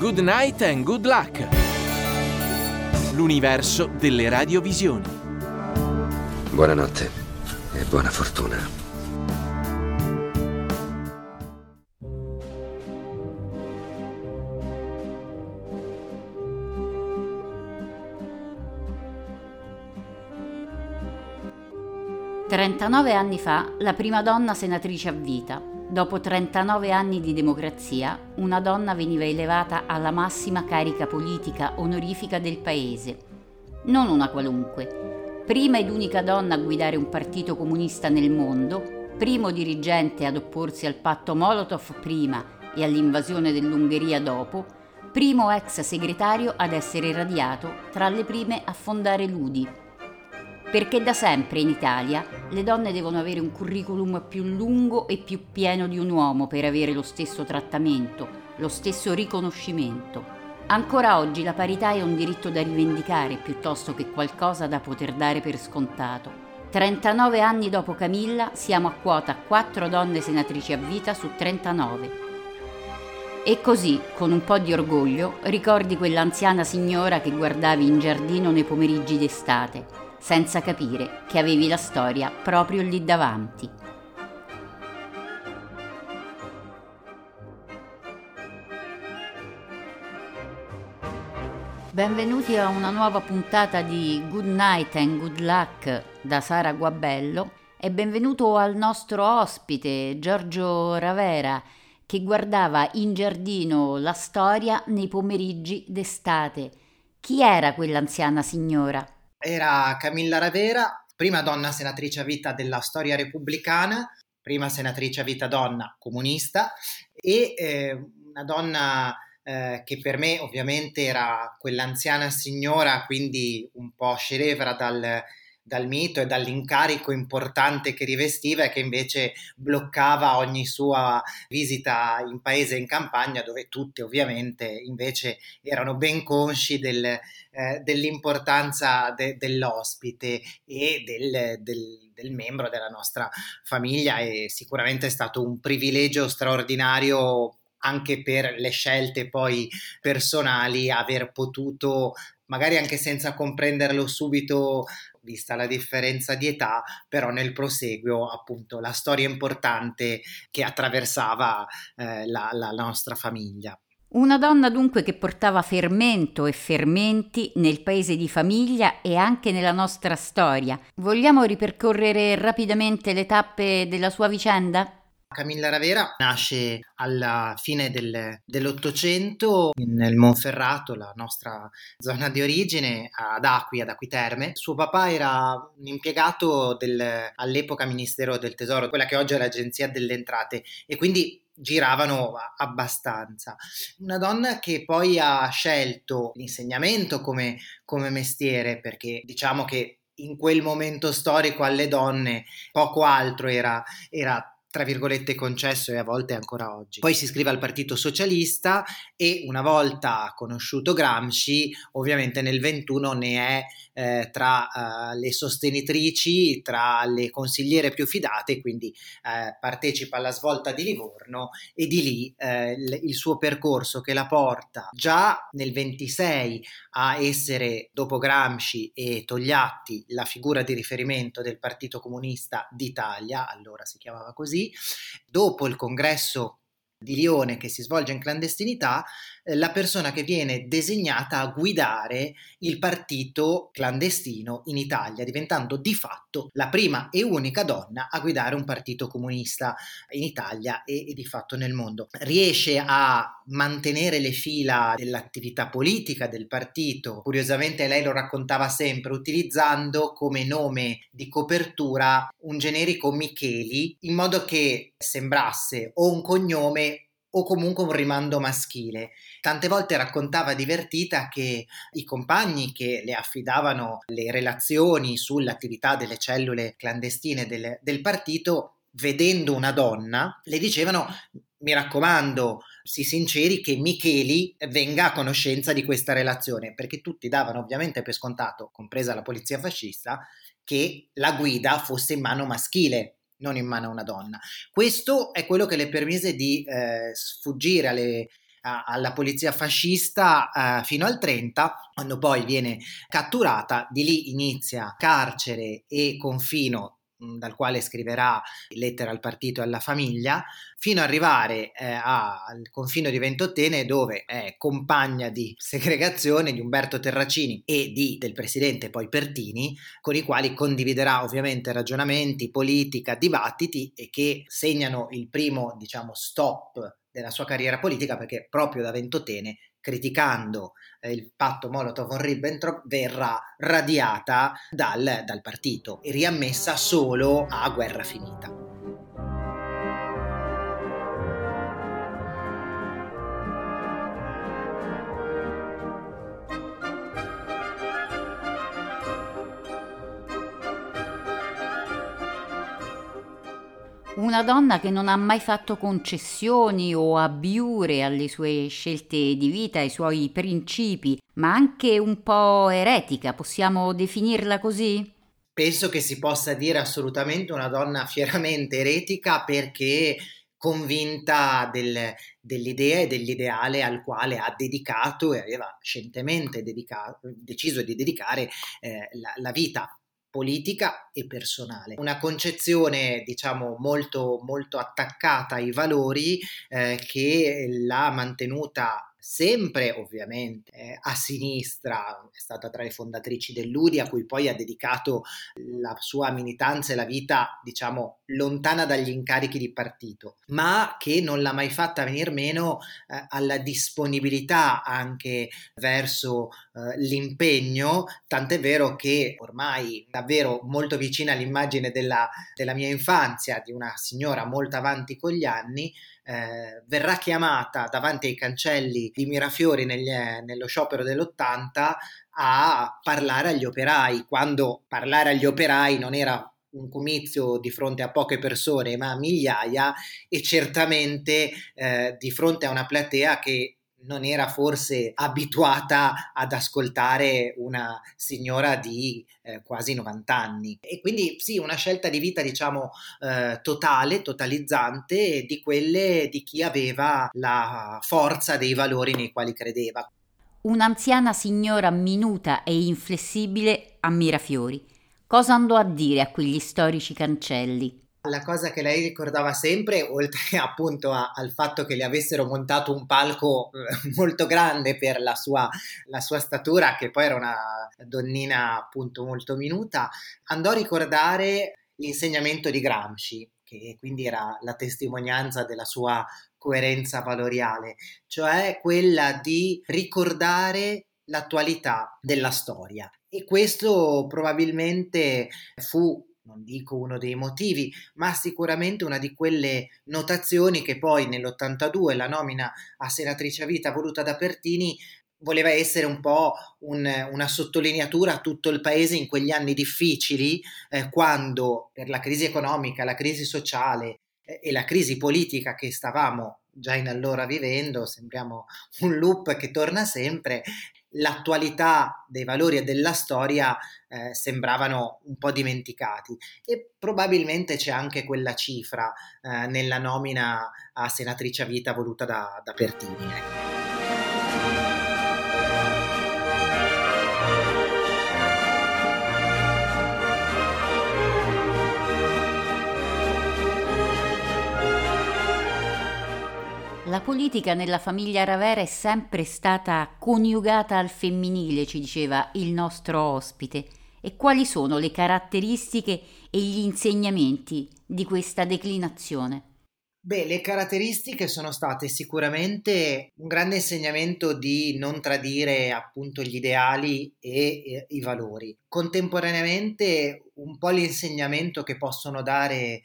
Good night and good luck. L'universo delle radiovisioni. Buonanotte e buona fortuna. Trentanove anni fa, la prima donna senatrice a vita, Dopo 39 anni di democrazia, una donna veniva elevata alla massima carica politica onorifica del paese. Non una qualunque. Prima ed unica donna a guidare un partito comunista nel mondo, primo dirigente ad opporsi al patto Molotov prima e all'invasione dell'Ungheria dopo, primo ex segretario ad essere radiato tra le prime a fondare l'UDI, perché da sempre in Italia le donne devono avere un curriculum più lungo e più pieno di un uomo per avere lo stesso trattamento, lo stesso riconoscimento. Ancora oggi la parità è un diritto da rivendicare piuttosto che qualcosa da poter dare per scontato. 39 anni dopo Camilla siamo a quota 4 donne senatrici a vita su 39. E così, con un po' di orgoglio, ricordi quell'anziana signora che guardavi in giardino nei pomeriggi d'estate senza capire che avevi la storia proprio lì davanti. Benvenuti a una nuova puntata di Good Night and Good Luck da Sara Guabello e benvenuto al nostro ospite Giorgio Ravera che guardava in giardino la storia nei pomeriggi d'estate. Chi era quell'anziana signora? Era Camilla Ravera, prima donna senatrice a vita della storia repubblicana, prima senatrice a vita donna comunista e eh, una donna eh, che per me ovviamente era quell'anziana signora, quindi un po' scevra dal, dal mito e dall'incarico importante che rivestiva e che invece bloccava ogni sua visita in paese in campagna, dove tutti ovviamente invece erano ben consci del, eh, dell'importanza de, dell'ospite e del, del, del membro della nostra famiglia. E sicuramente è stato un privilegio straordinario anche per le scelte poi personali aver potuto magari anche senza comprenderlo subito vista la differenza di età, però nel proseguio appunto la storia importante che attraversava eh, la, la nostra famiglia. Una donna dunque che portava fermento e fermenti nel paese di famiglia e anche nella nostra storia. Vogliamo ripercorrere rapidamente le tappe della sua vicenda? Camilla Ravera nasce alla fine del, dell'Ottocento nel Monferrato, la nostra zona di origine, ad Acqui, ad Acquiterme. Suo papà era un impiegato del, all'epoca Ministero del Tesoro, quella che oggi è l'Agenzia delle Entrate, e quindi giravano abbastanza. Una donna che poi ha scelto l'insegnamento come, come mestiere, perché diciamo che in quel momento storico alle donne poco altro era, era tra virgolette concesso e a volte ancora oggi. Poi si iscrive al Partito Socialista e una volta conosciuto Gramsci, ovviamente nel 21 ne è eh, tra uh, le sostenitrici, tra le consigliere più fidate, quindi eh, partecipa alla svolta di Livorno e di lì eh, il, il suo percorso che la porta già nel 26 a essere, dopo Gramsci e Togliatti, la figura di riferimento del Partito Comunista d'Italia, allora si chiamava così, dopo il congresso di Lione che si svolge in clandestinità, eh, la persona che viene designata a guidare il partito clandestino in Italia, diventando di fatto la prima e unica donna a guidare un partito comunista in Italia e, e di fatto nel mondo. Riesce a mantenere le fila dell'attività politica del partito, curiosamente lei lo raccontava sempre, utilizzando come nome di copertura un generico Micheli, in modo che sembrasse o un cognome o comunque un rimando maschile. Tante volte raccontava divertita che i compagni che le affidavano le relazioni sull'attività delle cellule clandestine del, del partito, vedendo una donna, le dicevano mi raccomando, si sinceri che Micheli venga a conoscenza di questa relazione, perché tutti davano ovviamente per scontato, compresa la polizia fascista, che la guida fosse in mano maschile non in mano a una donna. Questo è quello che le permise di eh, sfuggire alle, alla polizia fascista uh, fino al 30, quando poi viene catturata, di lì inizia carcere e confino dal quale scriverà lettera al partito e alla famiglia, fino ad arrivare eh, al confino di Ventottene dove è compagna di segregazione di Umberto Terracini e di, del presidente poi Pertini, con i quali condividerà ovviamente ragionamenti, politica, dibattiti e che segnano il primo, diciamo, stop della sua carriera politica perché proprio da Ventottene criticando eh, il patto Molotov-Ribbentrop verrà radiata dal, dal partito e riammessa solo a guerra finita. Una donna che non ha mai fatto concessioni o abbiure alle sue scelte di vita, ai suoi principi, ma anche un po' eretica, possiamo definirla così? Penso che si possa dire assolutamente una donna fieramente eretica perché convinta del, dell'idea e dell'ideale al quale ha dedicato e aveva scientemente dedicato, deciso di dedicare eh, la, la vita politica e personale. Una concezione, diciamo, molto, molto attaccata ai valori eh, che l'ha mantenuta sempre ovviamente eh, a sinistra, è stata tra le fondatrici dell'UDI a cui poi ha dedicato la sua militanza e la vita, diciamo, lontana dagli incarichi di partito, ma che non l'ha mai fatta venire meno eh, alla disponibilità anche verso eh, l'impegno, tant'è vero che ormai davvero molto vicina all'immagine della, della mia infanzia, di una signora molto avanti con gli anni, eh, verrà chiamata davanti ai cancelli di Mirafiori negli, nello sciopero dell'80 a parlare agli operai, quando parlare agli operai non era un comizio di fronte a poche persone, ma a migliaia, e certamente eh, di fronte a una platea che non era forse abituata ad ascoltare una signora di eh, quasi 90 anni. E quindi sì, una scelta di vita diciamo eh, totale, totalizzante di quelle di chi aveva la forza dei valori nei quali credeva. Un'anziana signora minuta e inflessibile a Mirafiori. Cosa andò a dire a quegli storici cancelli? La cosa che lei ricordava sempre, oltre appunto a, al fatto che le avessero montato un palco eh, molto grande per la sua, la sua, statura, che poi era una donnina appunto molto minuta, andò a ricordare l'insegnamento di Gramsci, che quindi era la testimonianza della sua coerenza valoriale, cioè quella di ricordare l'attualità della storia. E questo probabilmente fu non dico uno dei motivi, ma sicuramente una di quelle notazioni che poi nell'82 la nomina a senatrice a vita voluta da Pertini voleva essere un po' un, una sottolineatura a tutto il paese in quegli anni difficili, eh, quando per la crisi economica, la crisi sociale eh, e la crisi politica che stavamo già in allora vivendo, sembriamo un loop che torna sempre, l'attualità dei valori e della storia eh, sembravano un po' dimenticati e probabilmente c'è anche quella cifra eh, nella nomina a senatrice a vita voluta da, da Pertini. La politica nella famiglia Ravera è sempre stata coniugata al femminile, ci diceva il nostro ospite. E quali sono le caratteristiche e gli insegnamenti di questa declinazione? Beh, le caratteristiche sono state sicuramente un grande insegnamento di non tradire appunto gli ideali e, e i valori. Contemporaneamente un po' l'insegnamento che possono dare eh,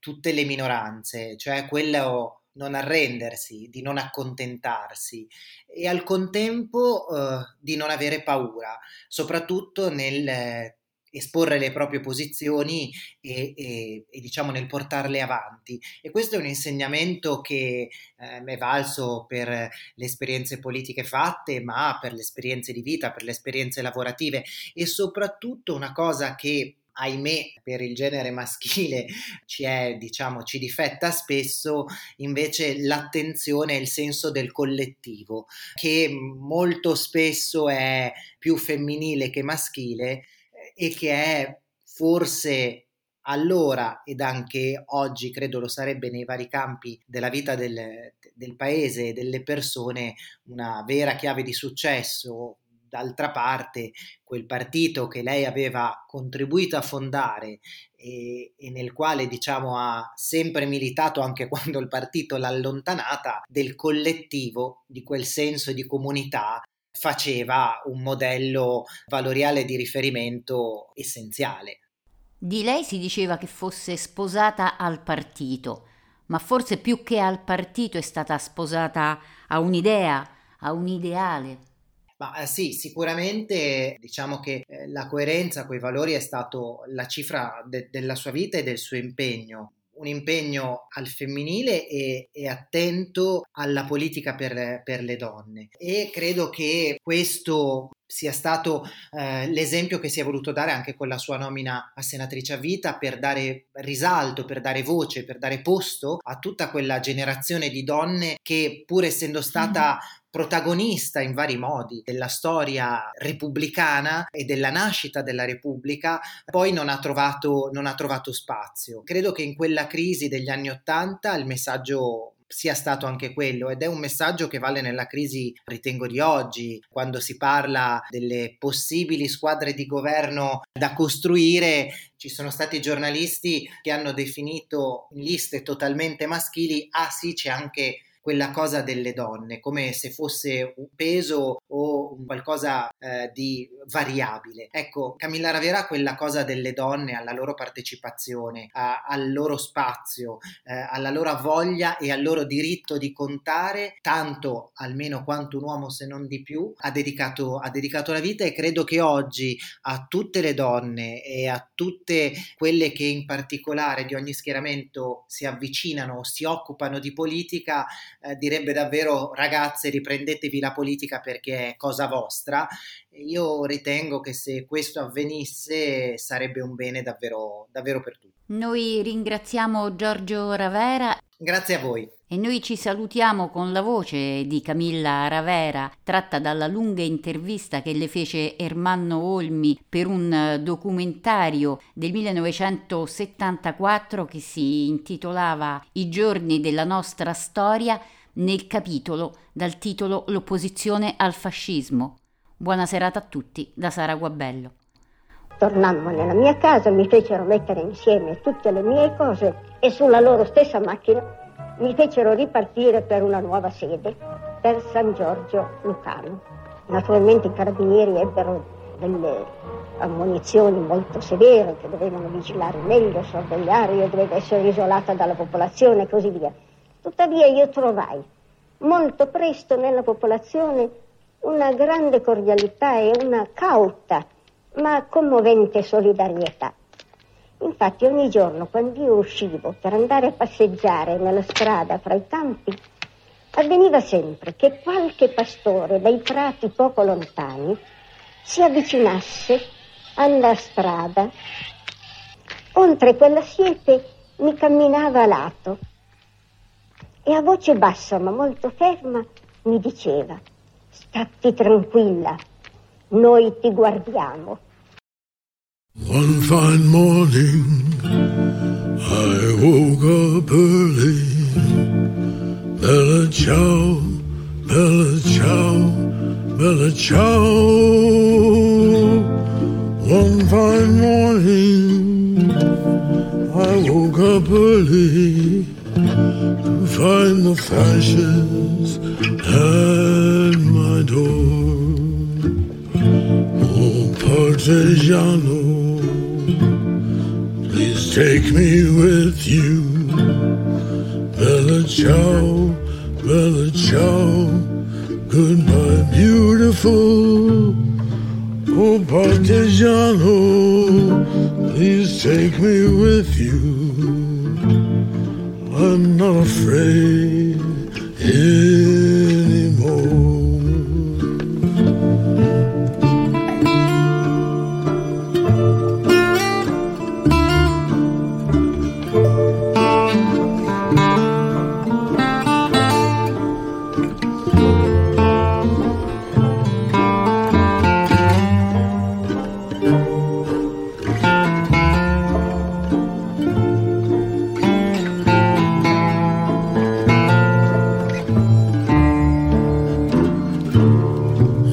tutte le minoranze, cioè quello non arrendersi, di non accontentarsi e al contempo eh, di non avere paura, soprattutto nel eh, esporre le proprie posizioni e, e, e, diciamo nel portarle avanti. E questo è un insegnamento che eh, mi è valso per le esperienze politiche fatte, ma per le esperienze di vita, per le esperienze lavorative e soprattutto una cosa che ahimè per il genere maschile ci è, diciamo, ci difetta spesso, invece l'attenzione e il senso del collettivo, che molto spesso è più femminile che maschile eh, e che è forse allora ed anche oggi credo lo sarebbe nei vari campi della vita del, del paese e delle persone una vera chiave di successo d'altra parte quel partito che lei aveva contribuito a fondare e, e, nel quale diciamo ha sempre militato anche quando il partito l'ha allontanata del collettivo, di quel senso di comunità faceva un modello valoriale di riferimento essenziale. Di lei si diceva che fosse sposata al partito, ma forse più che al partito è stata sposata a un'idea, a un ideale. Ma eh, sì, sicuramente diciamo che eh, la coerenza con i valori è stato la cifra de- della sua vita e del suo impegno. Un impegno al femminile e, e attento alla politica per, per, le donne. E credo che questo sia stato eh, l'esempio che si è voluto dare anche con la sua nomina a senatrice a vita per dare risalto, per dare voce, per dare posto a tutta quella generazione di donne che pur essendo stata mm protagonista in vari modi della storia repubblicana e della nascita della Repubblica, poi non ha trovato, non ha trovato spazio. Credo che in quella crisi degli anni Ottanta il messaggio sia stato anche quello ed è un messaggio che vale nella crisi, ritengo, di oggi, quando si parla delle possibili squadre di governo da costruire. Ci sono stati giornalisti che hanno definito in liste totalmente maschili, ah sì, c'è anche quella cosa delle donne, come se fosse un peso o qualcosa eh, di variabile. Ecco, Camilla Ravera quella cosa delle donne, alla loro partecipazione, a, al loro spazio, eh, alla loro voglia e al loro diritto di contare, tanto almeno quanto un uomo se non di più, ha dedicato, ha dedicato la vita e credo che oggi a tutte le donne e a tutte quelle che in particolare di ogni schieramento si avvicinano o si occupano di politica, eh, direbbe davvero ragazze riprendetevi la politica perché è cosa vostra. Io ritengo che se questo avvenisse sarebbe un bene davvero, davvero per tutti. Noi ringraziamo Giorgio Ravera. Grazie a voi. E noi ci salutiamo con la voce di Camilla Ravera, tratta dalla lunga intervista che le fece Ermanno Olmi per un documentario del 1974 che si intitolava I giorni della nostra storia nel capitolo dal titolo L'opposizione al fascismo. Buona serata a tutti da Sara Guabello. Tornammo nella mia casa, mi fecero mettere insieme tutte le mie cose e sulla loro stessa macchina mi fecero ripartire per una nuova sede, per San Giorgio Lucano. Naturalmente i carabinieri ebbero delle ammonizioni molto severe che dovevano vigilare meglio, sorvegliare, io dovevo essere isolata dalla popolazione e così via. Tuttavia io trovai molto presto nella popolazione una grande cordialità e una cauta ma commovente solidarietà. Infatti ogni giorno quando io uscivo per andare a passeggiare nella strada fra i campi, avveniva sempre che qualche pastore dai prati poco lontani si avvicinasse alla strada. Oltre quella siepe mi camminava a lato e a voce bassa ma molto ferma mi diceva, statti tranquilla, noi ti guardiamo. One fine morning I woke up early. Bella ciao, bella ciao, bella ciao. One fine morning I woke up early find the fashions at my door. Oh, Partigiano, please take me with you. Bella ciao, bella ciao, goodbye, beautiful. Oh, Partigiano, please take me with you. I'm not afraid.